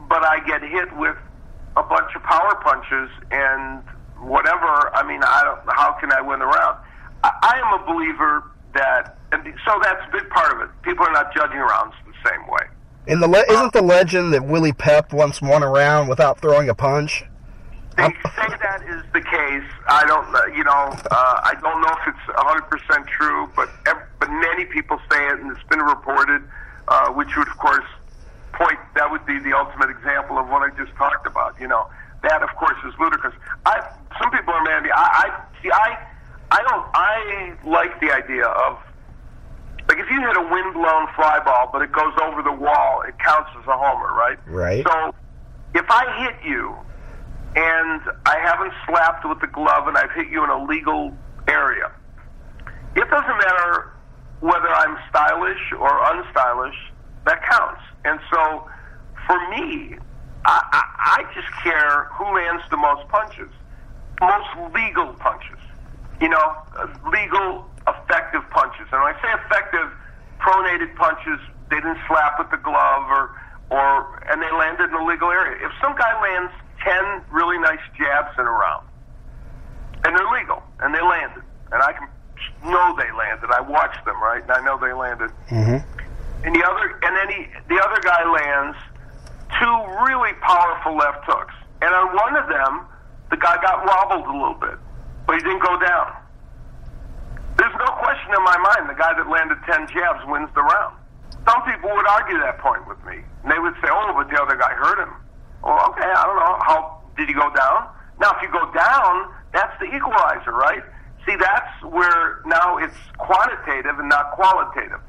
but I get hit with a bunch of power punches and whatever, I mean, I don't. How can I win the round? I, I am a believer that, and so that's a big part of it. People are not judging rounds the same way. And the le- isn't the legend that Willie Pep once won a round without throwing a punch? They say that is the case. I don't, uh, you know, uh, I don't know if it's 100% true, but ev- but many people say it, and it's been reported, uh, which would, of course, point. That would be the ultimate example of what I just talked about. You know, that of course is ludicrous. I some people are mad at me. I, I see. I I don't. I like the idea of like if you hit a windblown fly ball, but it goes over the wall, it counts as a homer, right? Right. So if I hit you and I haven't slapped with the glove and I've hit you in a legal area, it doesn't matter whether I'm stylish or unstylish. That counts. And so for me, I, I, I just care who lands the most punches, most legal punches. You know, uh, legal, effective punches. And when I say effective, pronated punches, they didn't slap with the glove or, or, and they landed in a legal area. If some guy lands 10 really nice jabs in a round, and they're legal, and they landed, and I can know they landed. I watched them, right? And I know they landed. Mm-hmm. And the other, and then he, the other guy lands two really powerful left hooks. And on one of them, the guy got wobbled a little bit, but he didn't go down. There's no question in my mind the guy that landed 10 jabs wins the round. Some people would argue that point with me. And they would say, oh, but the other guy hurt him. Well, okay, I don't know. How did he go down? Now, if you go down, that's the equalizer, right? See, that's where now it's quantitative and not qualitative.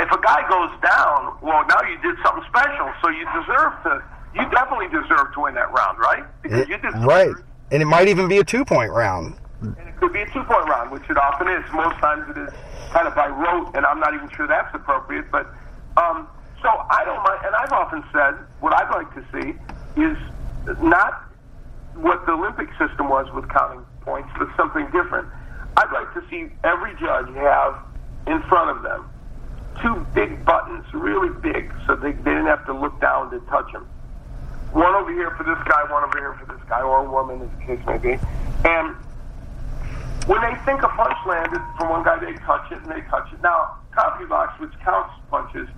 If a guy goes down, well, now you did something special, so you deserve to. You definitely deserve to win that round, right? Because eh, you deserve right. And it might even be a two point round. And it could be a two point round, which it often is. Most times it is kind of by rote, and I'm not even sure that's appropriate. But um, so I don't mind, and I've often said what I'd like to see is not what the Olympic system was with counting points, but something different. I'd like to see every judge have in front of them two big buttons, really big, so they, they didn't have to look down to touch them. One over here for this guy, one over here for this guy, or a woman, as the case may be. And when they think a punch landed from one guy, they touch it and they touch it. Now, CompuBox, which counts punches,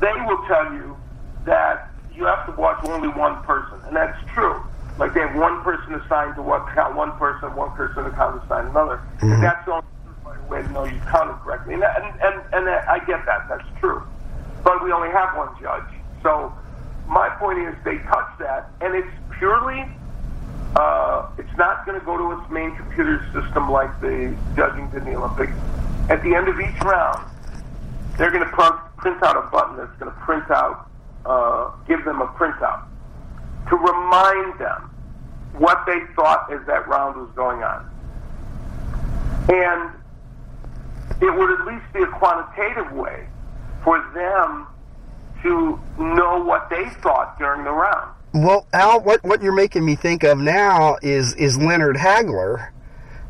they will tell you that you have to watch only one person, and that's true. Like they have one person assigned to what count one person, one person to count assigned another. And mm-hmm. that's the only way to know you counted correctly. And, and, and, and I get that, that's true. But we only have one judge. So my point is they touch that, and it's purely, uh, it's not going to go to its main computer system like the judging did in the Olympics. At the end of each round, they're going to print, print out a button that's going to print out, uh, give them a printout to remind them what they thought as that round was going on. And it would at least be a quantitative way for them to know what they thought during the round. Well, Al, what what you're making me think of now is is Leonard Hagler,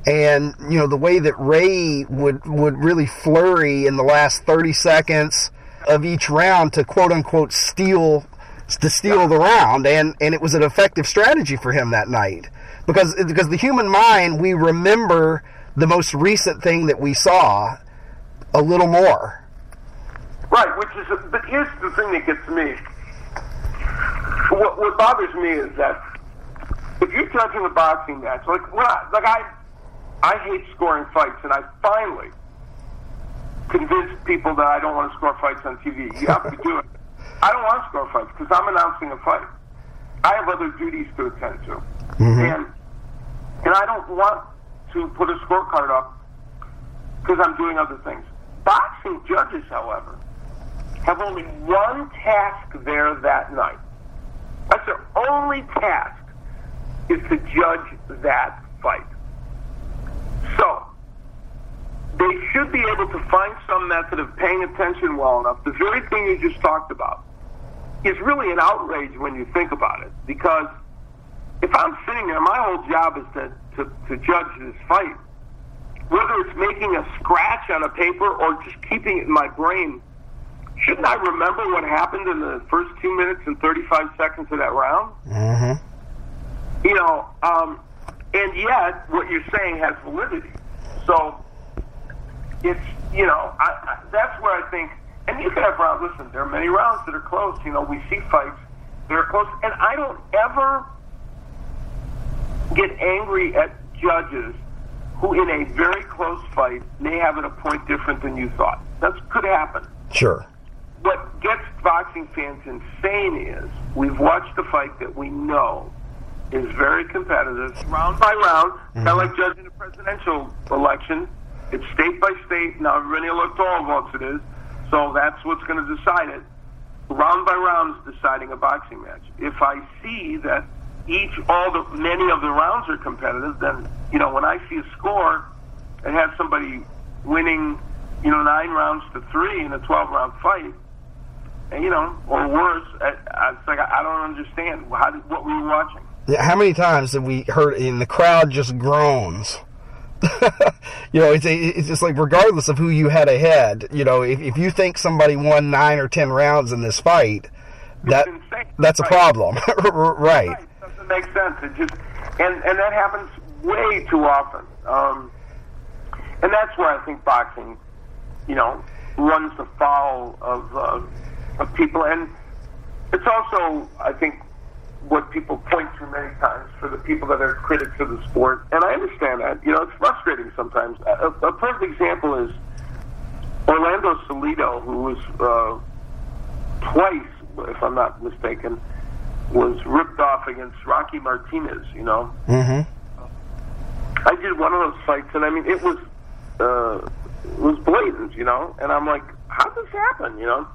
and you know the way that Ray would would really flurry in the last 30 seconds of each round to quote unquote steal to steal the round, and and it was an effective strategy for him that night because because the human mind we remember the most recent thing that we saw a little more. Right, which is, but here's the thing that gets me. What, what bothers me is that if you're judging a boxing match, like when I, like I, I hate scoring fights, and I finally convinced people that I don't want to score fights on TV. You have to do it. I don't want to score fights because I'm announcing a fight. I have other duties to attend to, mm-hmm. and and I don't want to put a scorecard up because I'm doing other things. Boxing judges, however, have only one task there that night. Only task is to judge that fight. So, they should be able to find some method of paying attention well enough. The very thing you just talked about is really an outrage when you think about it. Because if I'm sitting there, my whole job is to, to, to judge this fight. Whether it's making a scratch on a paper or just keeping it in my brain, shouldn't I remember what happened in the first two minutes and 35 seconds of that round? Mm-hmm. you know, um, and yet what you're saying has validity. So it's, you know, I, I, that's where I think, and you can have rounds, listen, there are many rounds that are close. You know, we see fights that are close, and I don't ever get angry at judges who, in a very close fight, may have it a point different than you thought. That could happen Sure. What gets boxing fans insane is we've watched a fight that we know is very competitive, round by round, kind of mm-hmm. like judging a presidential election. It's state by state. Now everybody electoral votes it is, so that's what's going to decide it. Round by round is deciding a boxing match. If I see that each, all the many of the rounds are competitive, then you know when I see a score and have somebody winning, you know, nine rounds to three in a twelve-round fight, and, you know, or worse, I, I, it's like I don't understand. How what were you watching? Yeah, how many times have we heard in the crowd just groans? you know, it's it's just like regardless of who you had ahead, you know, if, if you think somebody won nine or ten rounds in this fight, that insane. that's a problem, right? Right. Doesn't make sense. It just and and that happens way too often. Um, and that's where I think boxing, you know, runs the foul of uh, of people, and it's also I think what people point to many times for the people that are critics of the sport, and I understand that. You know, it's frustrating sometimes. A, a perfect example is Orlando Salido, who was uh, twice, if I'm not mistaken, was ripped off against Rocky Martinez. You know, Mm-hmm. I did one of those fights, and I mean, it was uh, it was blatant, you know. And I'm like, how does this happen, you know?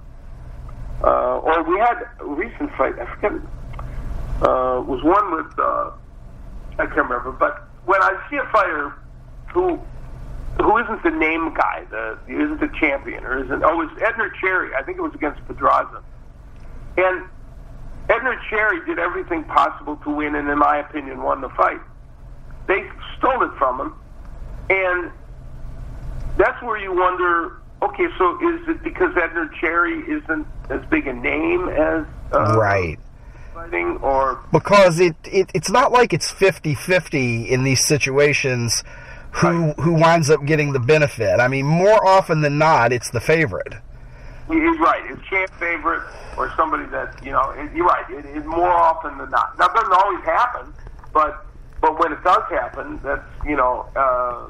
Uh, or we had a recent fight. I forget. Uh, was one with uh, I can't remember, but when I see a fighter who who isn't the name guy, the who isn't the champion, or isn't oh, it was Edner Cherry. I think it was against Pedraza, and Edner Cherry did everything possible to win, and in my opinion, won the fight. They stole it from him, and that's where you wonder. Okay, so is it because Edner Cherry isn't as big a name as uh, Right. or Because it, it it's not like it's 50-50 in these situations who who winds up getting the benefit. I mean, more often than not, it's the favorite. He's right. It's champ favorite or somebody that you know. It, you're right. It is more often than not. That doesn't always happen, but but when it does happen, that's you know uh,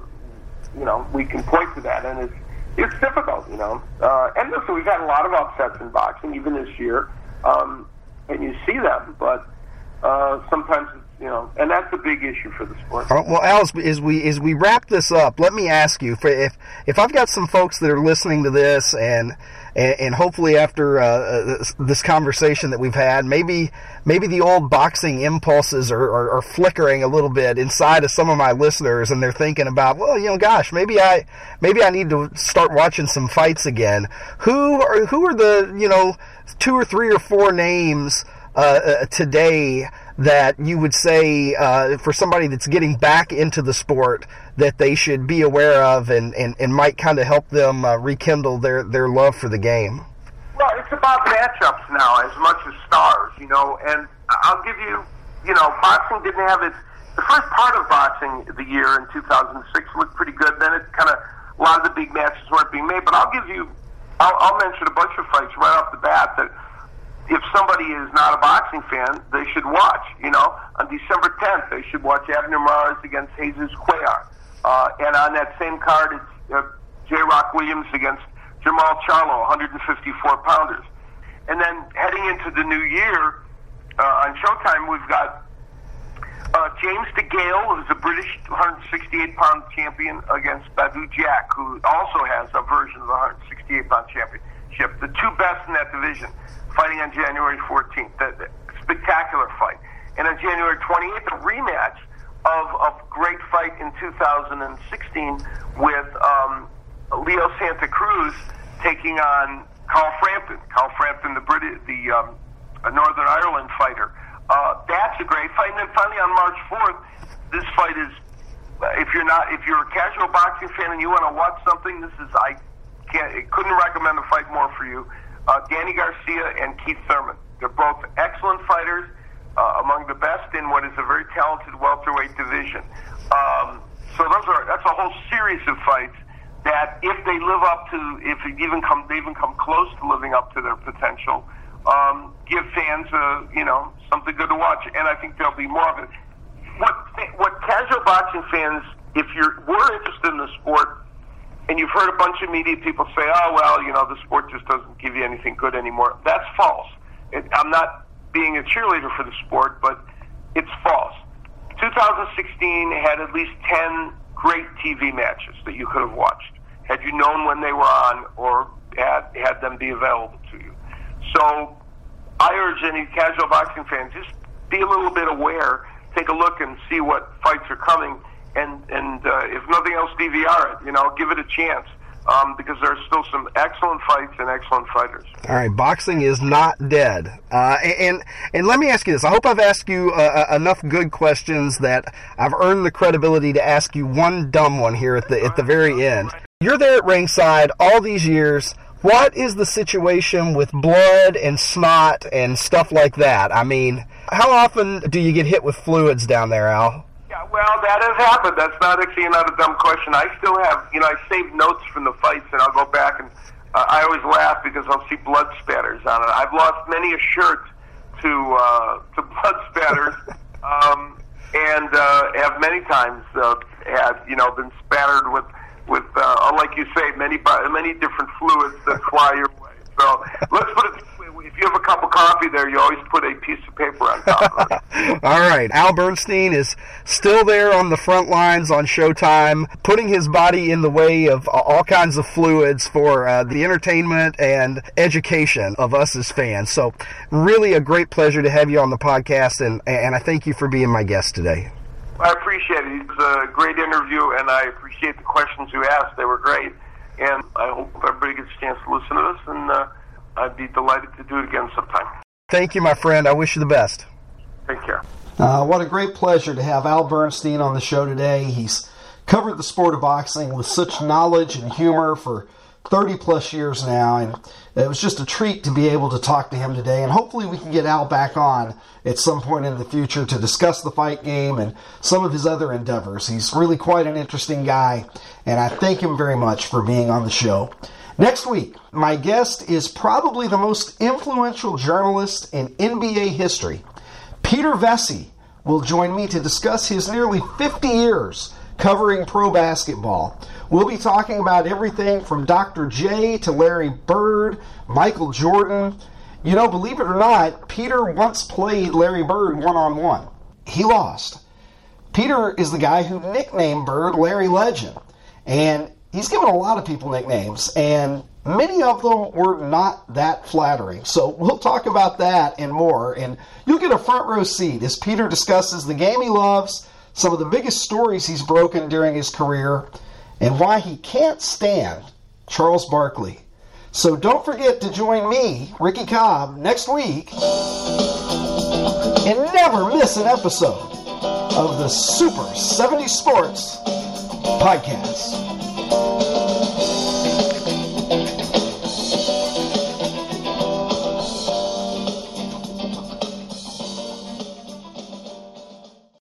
you know we can point to that, and it's it's difficult, you know. Uh, and listen, we've had a lot of upsets in boxing, even this year, um, and you see them, but uh, sometimes you know, and that's a big issue for the sport. Right, Well, Alice, as we as we wrap this up, let me ask you: if if I've got some folks that are listening to this, and and, and hopefully after uh, this, this conversation that we've had, maybe maybe the old boxing impulses are, are, are flickering a little bit inside of some of my listeners, and they're thinking about, well, you know, gosh, maybe I maybe I need to start watching some fights again. Who are who are the you know two or three or four names uh, uh, today? That you would say uh, for somebody that's getting back into the sport that they should be aware of and, and, and might kind of help them uh, rekindle their, their love for the game? Well, it's about matchups now as much as stars, you know. And I'll give you, you know, boxing didn't have its. The first part of boxing the year in 2006 looked pretty good. Then it kind of a lot of the big matches weren't being made. But I'll give you, I'll, I'll mention a bunch of fights right off the bat that if somebody is not a boxing fan, they should watch. You know, on December 10th, they should watch Abner Mares against Jesus Cuellar. Uh, and on that same card, it's uh, J. Rock Williams against Jermell Charlo, 154 pounders. And then heading into the new year, uh, on Showtime, we've got uh, James DeGale, who's a British 168 pound champion, against Badou Jack, who also has a version of the 168 pound championship. The two best in that division, fighting on January 14th. That, that spectacular fight. And on January 28th, a rematch of a great fight in 2016 with um, Leo Santa Cruz taking on Carl Frampton. Carl Frampton, the British, the um, Northern Ireland fighter. Uh, that's a great fight. And then finally on March 4th, this fight is. If you're not, if you're a casual boxing fan and you want to watch something, this is I can't, couldn't recommend a fight more for you. Uh, Danny Garcia and Keith Thurman. They're both excellent fighters, uh, among the best in what is a very talented welterweight division. Um, so those are that's a whole series of fights that if they live up to, if it even come, they even come close to living up to their potential, um, give fans, uh, you know, something good to watch. And I think there'll be more of it. What what casual boxing fans, if you're were interested in the sport, and you've heard a bunch of media people say, "Oh well, you know, the sport just doesn't give you anything good anymore." That's false. It, I'm not being a cheerleader for the sport, but it's false. 2016 had at least 10 great TV matches that you could have watched had you known when they were on or had had them be available to you. So I urge any casual boxing fans just be a little bit aware, take a look and see what fights are coming, and and uh, if nothing else, DVR it. You know, give it a chance. Um, because there are still some excellent fights and excellent fighters. All right, boxing is not dead. Uh, and and let me ask you this: I hope I've asked you uh, uh, enough good questions that I've earned the credibility to ask you one dumb one here at the at the very end. You're there at ringside all these years. What is the situation with blood and snot and stuff like that? I mean, how often do you get hit with fluids down there, Al? Well, that has happened. That's not actually not a dumb question. I still have, you know, I saved notes from the fights, and I'll go back and uh, I always laugh because I'll see blood spatters on it. I've lost many a shirt to uh, to blood spatters, um, and uh, have many times uh, had, you know, been spattered with with, uh, like you say, many many different fluids that fly your way. So let's put it if you have a cup of coffee there, you always put a piece of paper on top of it. all right. Al Bernstein is still there on the front lines on Showtime, putting his body in the way of all kinds of fluids for uh, the entertainment and education of us as fans. So, really a great pleasure to have you on the podcast, and, and I thank you for being my guest today. I appreciate it. It was a great interview, and I appreciate the questions you asked. They were great, and I hope everybody gets a chance to listen to this, and uh, I'd be delighted to do it again sometime. Thank you, my friend. I wish you the best. Take care. Uh, what a great pleasure to have Al Bernstein on the show today. He's covered the sport of boxing with such knowledge and humor for 30 plus years now, and it was just a treat to be able to talk to him today. And hopefully, we can get Al back on at some point in the future to discuss the fight game and some of his other endeavors. He's really quite an interesting guy, and I thank him very much for being on the show. Next week, my guest is probably the most influential journalist in NBA history. Peter Vecsey will join me to discuss his nearly 50 years covering pro basketball. We'll be talking about everything from Dr. J to Larry Bird, Michael Jordan. You know, believe it or not, Peter once played Larry Bird one on one. He lost. Peter is the guy who nicknamed Bird Larry Legend. And he's given a lot of people nicknames, and many of them were not that flattering. So we'll talk about that and more. And you'll get a front row seat as Peter discusses the game he loves, some of the biggest stories he's broken during his career, and why he can't stand Charles Barkley. So don't forget to join me, Ricky Cobb, next week and never miss an episode of the Super 70 Sports Podcast.